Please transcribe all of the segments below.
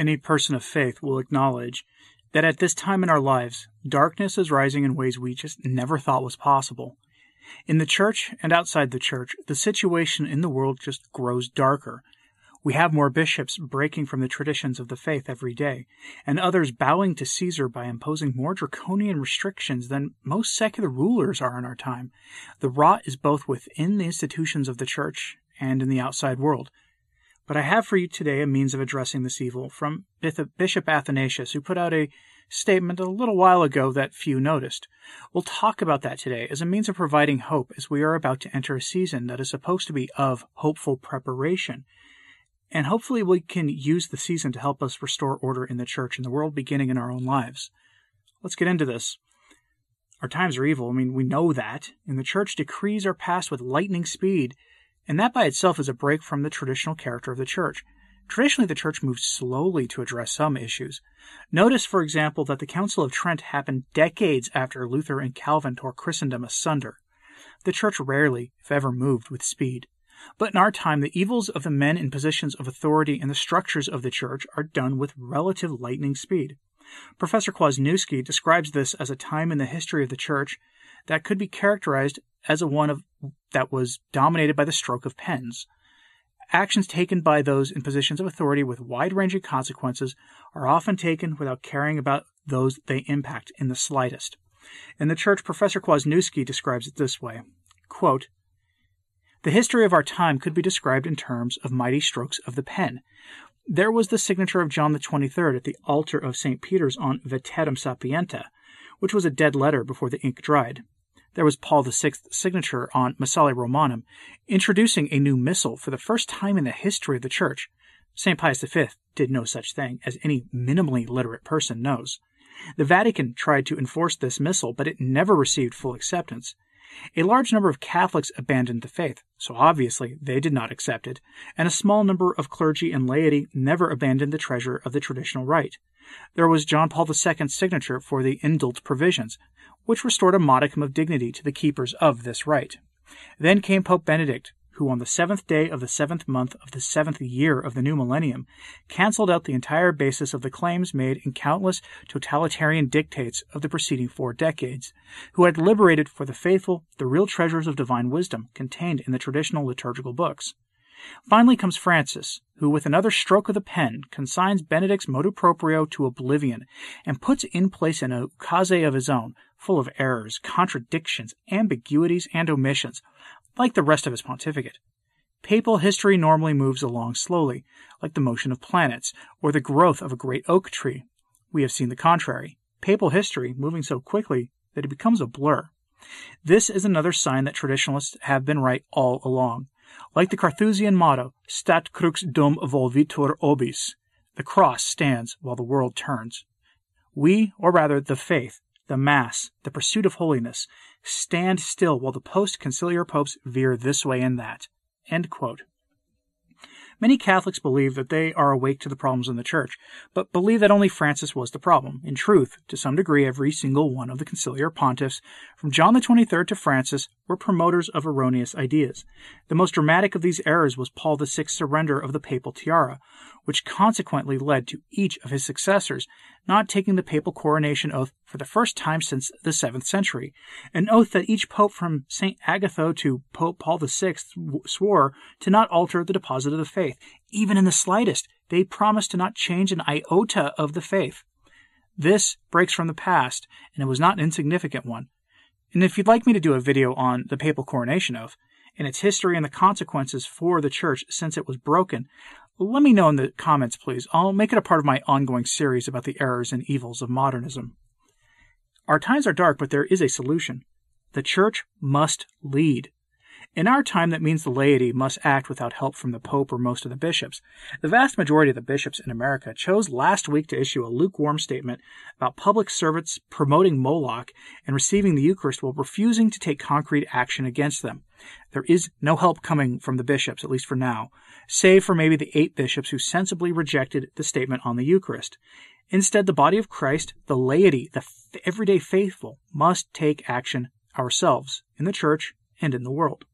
Any person of faith will acknowledge that at this time in our lives, darkness is rising in ways we just never thought was possible. In the church and outside the church, the situation in the world just grows darker. We have more bishops breaking from the traditions of the faith every day, and others bowing to Caesar by imposing more draconian restrictions than most secular rulers are in our time. The rot is both within the institutions of the church and in the outside world. But I have for you today a means of addressing this evil from Bishop Athanasius, who put out a statement a little while ago that few noticed. We'll talk about that today as a means of providing hope as we are about to enter a season that is supposed to be of hopeful preparation. And hopefully we can use the season to help us restore order in the church and the world beginning in our own lives. Let's get into this. Our times are evil. I mean, we know that. And the church decrees are passed with lightning speed. And that by itself is a break from the traditional character of the church. Traditionally, the church moved slowly to address some issues. Notice, for example, that the Council of Trent happened decades after Luther and Calvin tore Christendom asunder. The church rarely, if ever, moved with speed. But in our time, the evils of the men in positions of authority and the structures of the church are done with relative lightning speed. Professor Kwasniewski describes this as a time in the history of the church that could be characterized as a one of that was dominated by the stroke of pens. Actions taken by those in positions of authority with wide ranging consequences are often taken without caring about those they impact in the slightest. In the church, Professor Kwasniewski describes it this way quote, The history of our time could be described in terms of mighty strokes of the pen. There was the signature of John Twenty-third at the altar of St. Peter's on Veterum Sapientia, which was a dead letter before the ink dried there was Paul VI's signature on Missale Romanum, introducing a new missal for the first time in the history of the Church. St. Pius V did no such thing, as any minimally literate person knows. The Vatican tried to enforce this missal, but it never received full acceptance. A large number of Catholics abandoned the faith, so obviously they did not accept it, and a small number of clergy and laity never abandoned the treasure of the traditional rite. There was John Paul II's signature for the indult provisions, which restored a modicum of dignity to the keepers of this rite. Then came Pope Benedict, who on the seventh day of the seventh month of the seventh year of the new millennium cancelled out the entire basis of the claims made in countless totalitarian dictates of the preceding four decades, who had liberated for the faithful the real treasures of divine wisdom contained in the traditional liturgical books. Finally comes Francis, who with another stroke of the pen consigns Benedict's motu proprio to oblivion and puts in place an ukase of his own, full of errors, contradictions, ambiguities, and omissions, like the rest of his pontificate. Papal history normally moves along slowly, like the motion of planets, or the growth of a great oak tree. We have seen the contrary. Papal history moving so quickly that it becomes a blur. This is another sign that traditionalists have been right all along. Like the Carthusian motto, Stat crux dum volvitur orbis, the cross stands while the world turns. We, or rather the faith, the Mass, the pursuit of holiness, stand still while the post conciliar popes veer this way and that. Many Catholics believe that they are awake to the problems in the Church, but believe that only Francis was the problem. In truth, to some degree, every single one of the conciliar pontiffs, from John Twenty-third to Francis, were promoters of erroneous ideas. The most dramatic of these errors was Paul VI's surrender of the papal tiara, which consequently led to each of his successors not taking the papal coronation oath for the first time since the 7th century, an oath that each pope from St. Agatho to Pope Paul VI swore to not alter the deposit of the faith, even in the slightest. They promised to not change an iota of the faith. This breaks from the past, and it was not an insignificant one. And if you'd like me to do a video on the papal coronation oath, and its history and the consequences for the church since it was broken, let me know in the comments, please. I'll make it a part of my ongoing series about the errors and evils of modernism. Our times are dark, but there is a solution. The church must lead. In our time, that means the laity must act without help from the Pope or most of the bishops. The vast majority of the bishops in America chose last week to issue a lukewarm statement about public servants promoting Moloch and receiving the Eucharist while refusing to take concrete action against them. There is no help coming from the bishops, at least for now, save for maybe the eight bishops who sensibly rejected the statement on the Eucharist. Instead, the body of Christ, the laity, the everyday faithful, must take action ourselves, in the church and in the world.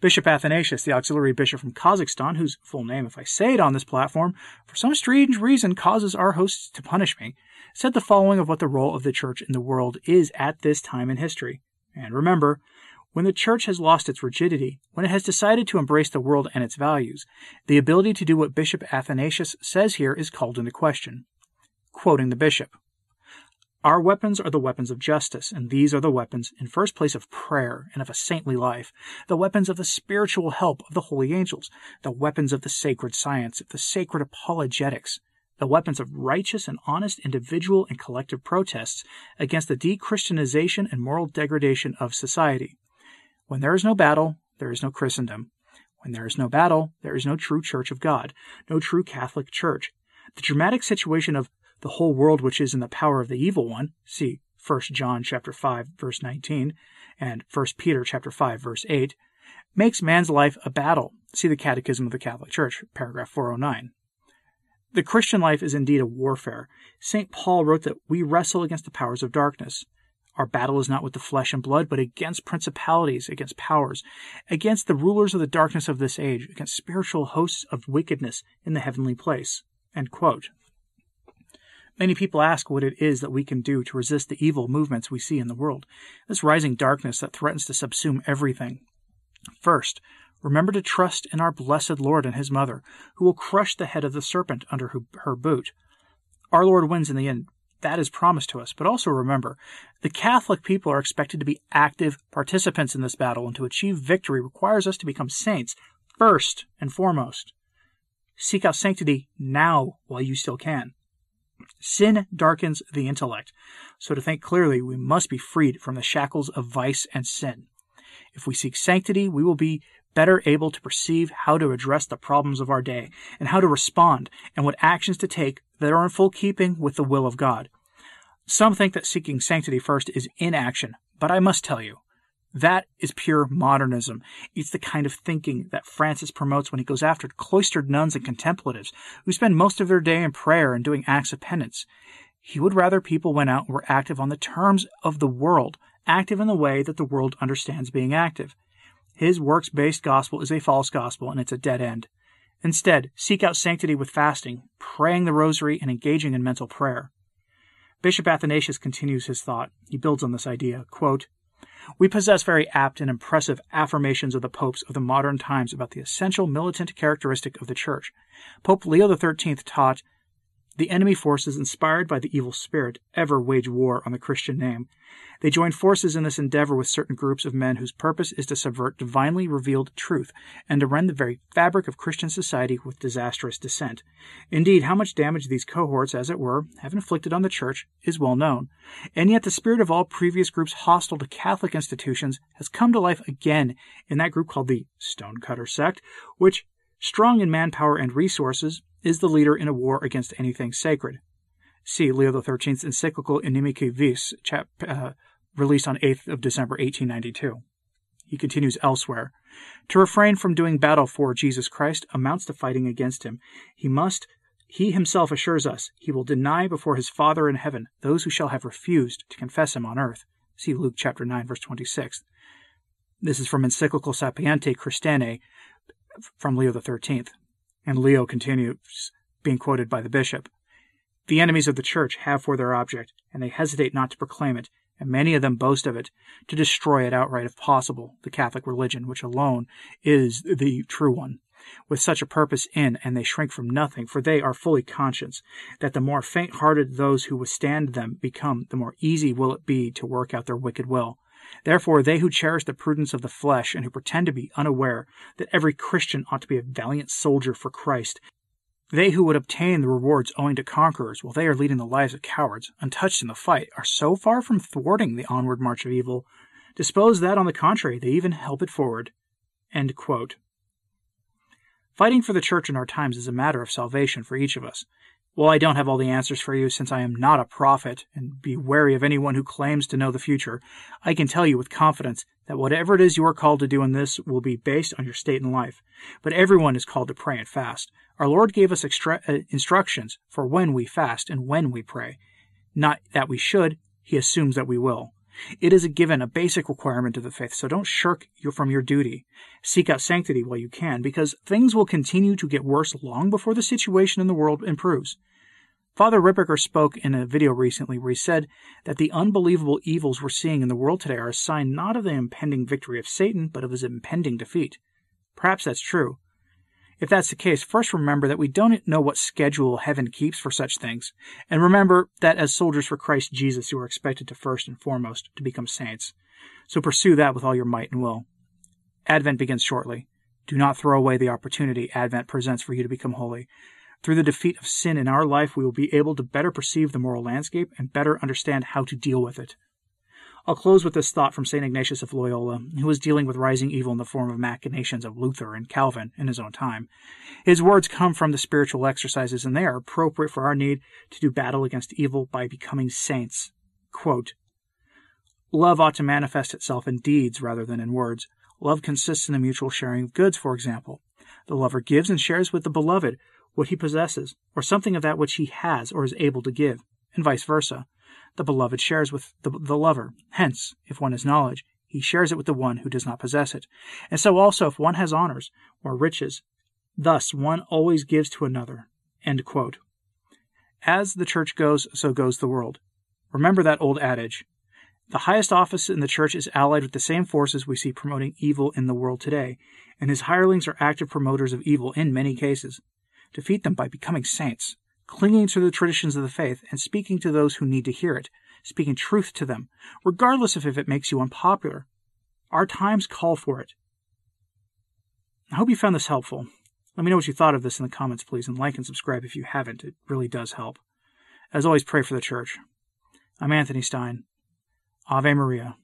Bishop Athanasius, the auxiliary bishop from Kazakhstan, whose full name, if I say it on this platform, for some strange reason causes our hosts to punish me, said the following of what the role of the church in the world is at this time in history. And remember, when the church has lost its rigidity, when it has decided to embrace the world and its values, the ability to do what Bishop Athanasius says here is called into question. Quoting the bishop Our weapons are the weapons of justice, and these are the weapons, in first place, of prayer and of a saintly life, the weapons of the spiritual help of the holy angels, the weapons of the sacred science, of the sacred apologetics, the weapons of righteous and honest individual and collective protests against the de-Christianization and moral degradation of society. When there is no battle, there is no Christendom. When there is no battle, there is no true Church of God, no true Catholic Church. The dramatic situation of the whole world which is in the power of the evil one, see 1 John chapter 5 verse 19 and 1 Peter chapter 5 verse 8, makes man's life a battle. See the Catechism of the Catholic Church, paragraph 409. The Christian life is indeed a warfare. St. Paul wrote that we wrestle against the powers of darkness. Our battle is not with the flesh and blood, but against principalities, against powers, against the rulers of the darkness of this age, against spiritual hosts of wickedness in the heavenly place. Many people ask what it is that we can do to resist the evil movements we see in the world, this rising darkness that threatens to subsume everything. First, remember to trust in our blessed Lord and his mother, who will crush the head of the serpent under her boot. Our Lord wins in the end that is promised to us. But also remember, the Catholic people are expected to be active participants in this battle, and to achieve victory requires us to become saints first and foremost. Seek out sanctity now while you still can. Sin darkens the intellect, so to think clearly, we must be freed from the shackles of vice and sin. If we seek sanctity, we will be better able to perceive how to address the problems of our day and how to respond and what actions to take that are in full keeping with the will of God. Some think that seeking sanctity first is inaction, but I must tell you, that is pure modernism. It's the kind of thinking that Francis promotes when he goes after cloistered nuns and contemplatives who spend most of their day in prayer and doing acts of penance. He would rather people went out and were active on the terms of the world, active in the way that the world understands being active. His works based gospel is a false gospel and it's a dead end. Instead, seek out sanctity with fasting, praying the rosary, and engaging in mental prayer. Bishop Athanasius continues his thought. He builds on this idea. Quote, we possess very apt and impressive affirmations of the popes of the modern times about the essential militant characteristic of the Church. Pope Leo XIII taught the enemy forces, inspired by the evil spirit, ever wage war on the Christian name. They join forces in this endeavor with certain groups of men whose purpose is to subvert divinely revealed truth and to rend the very fabric of Christian society with disastrous dissent. Indeed, how much damage these cohorts, as it were, have inflicted on the Church is well known. And yet the spirit of all previous groups hostile to Catholic institutions has come to life again in that group called the Stonecutter sect, which, strong in manpower and resources, is the leader in a war against anything sacred. See Leo XIII's encyclical Inimica Vis, chap, uh, released on 8th of December 1892. He continues elsewhere. To refrain from doing battle for Jesus Christ amounts to fighting against him. He must, he himself assures us, he will deny before his Father in heaven those who shall have refused to confess him on earth. See Luke chapter 9, verse 26. This is from Encyclical Sapientiae Christianae from Leo XIII. And Leo continues, being quoted by the bishop The enemies of the church have for their object, and they hesitate not to proclaim it, and many of them boast of it, to destroy it outright if possible, the Catholic religion, which alone is the true one. With such a purpose in, and they shrink from nothing, for they are fully conscious that the more faint hearted those who withstand them become, the more easy will it be to work out their wicked will. Therefore, they who cherish the prudence of the flesh and who pretend to be unaware that every Christian ought to be a valiant soldier for Christ, they who would obtain the rewards owing to conquerors while they are leading the lives of cowards, untouched in the fight, are so far from thwarting the onward march of evil, disposed that, on the contrary, they even help it forward. Fighting for the church in our times is a matter of salvation for each of us. Well, I don't have all the answers for you since I am not a prophet, and be wary of anyone who claims to know the future. I can tell you with confidence that whatever it is you are called to do in this will be based on your state in life. But everyone is called to pray and fast. Our Lord gave us extra- uh, instructions for when we fast and when we pray. Not that we should, He assumes that we will. It is a given, a basic requirement of the faith, so don't shirk from your duty. Seek out sanctity while you can, because things will continue to get worse long before the situation in the world improves. Father Ripperger spoke in a video recently where he said that the unbelievable evils we're seeing in the world today are a sign not of the impending victory of Satan, but of his impending defeat. Perhaps that's true. If that's the case, first remember that we don't know what schedule heaven keeps for such things. And remember that as soldiers for Christ Jesus, you are expected to first and foremost to become saints. So pursue that with all your might and will. Advent begins shortly. Do not throw away the opportunity Advent presents for you to become holy. Through the defeat of sin in our life, we will be able to better perceive the moral landscape and better understand how to deal with it. I'll close with this thought from St. Ignatius of Loyola, who was dealing with rising evil in the form of machinations of Luther and Calvin in his own time. His words come from the spiritual exercises, and they are appropriate for our need to do battle against evil by becoming saints. Quote, Love ought to manifest itself in deeds rather than in words. Love consists in the mutual sharing of goods, for example. The lover gives and shares with the beloved what he possesses, or something of that which he has or is able to give, and vice versa the beloved shares with the, the lover. Hence, if one has knowledge, he shares it with the one who does not possess it. And so also, if one has honors or riches, thus one always gives to another. As the church goes, so goes the world. Remember that old adage. The highest office in the church is allied with the same forces we see promoting evil in the world today, and his hirelings are active promoters of evil in many cases. Defeat them by becoming saints clinging to the traditions of the faith and speaking to those who need to hear it, speaking truth to them, regardless of if it makes you unpopular. Our times call for it. I hope you found this helpful. Let me know what you thought of this in the comments, please, and like and subscribe if you haven't. It really does help. As always, pray for the church. I'm Anthony Stine. Ave Maria.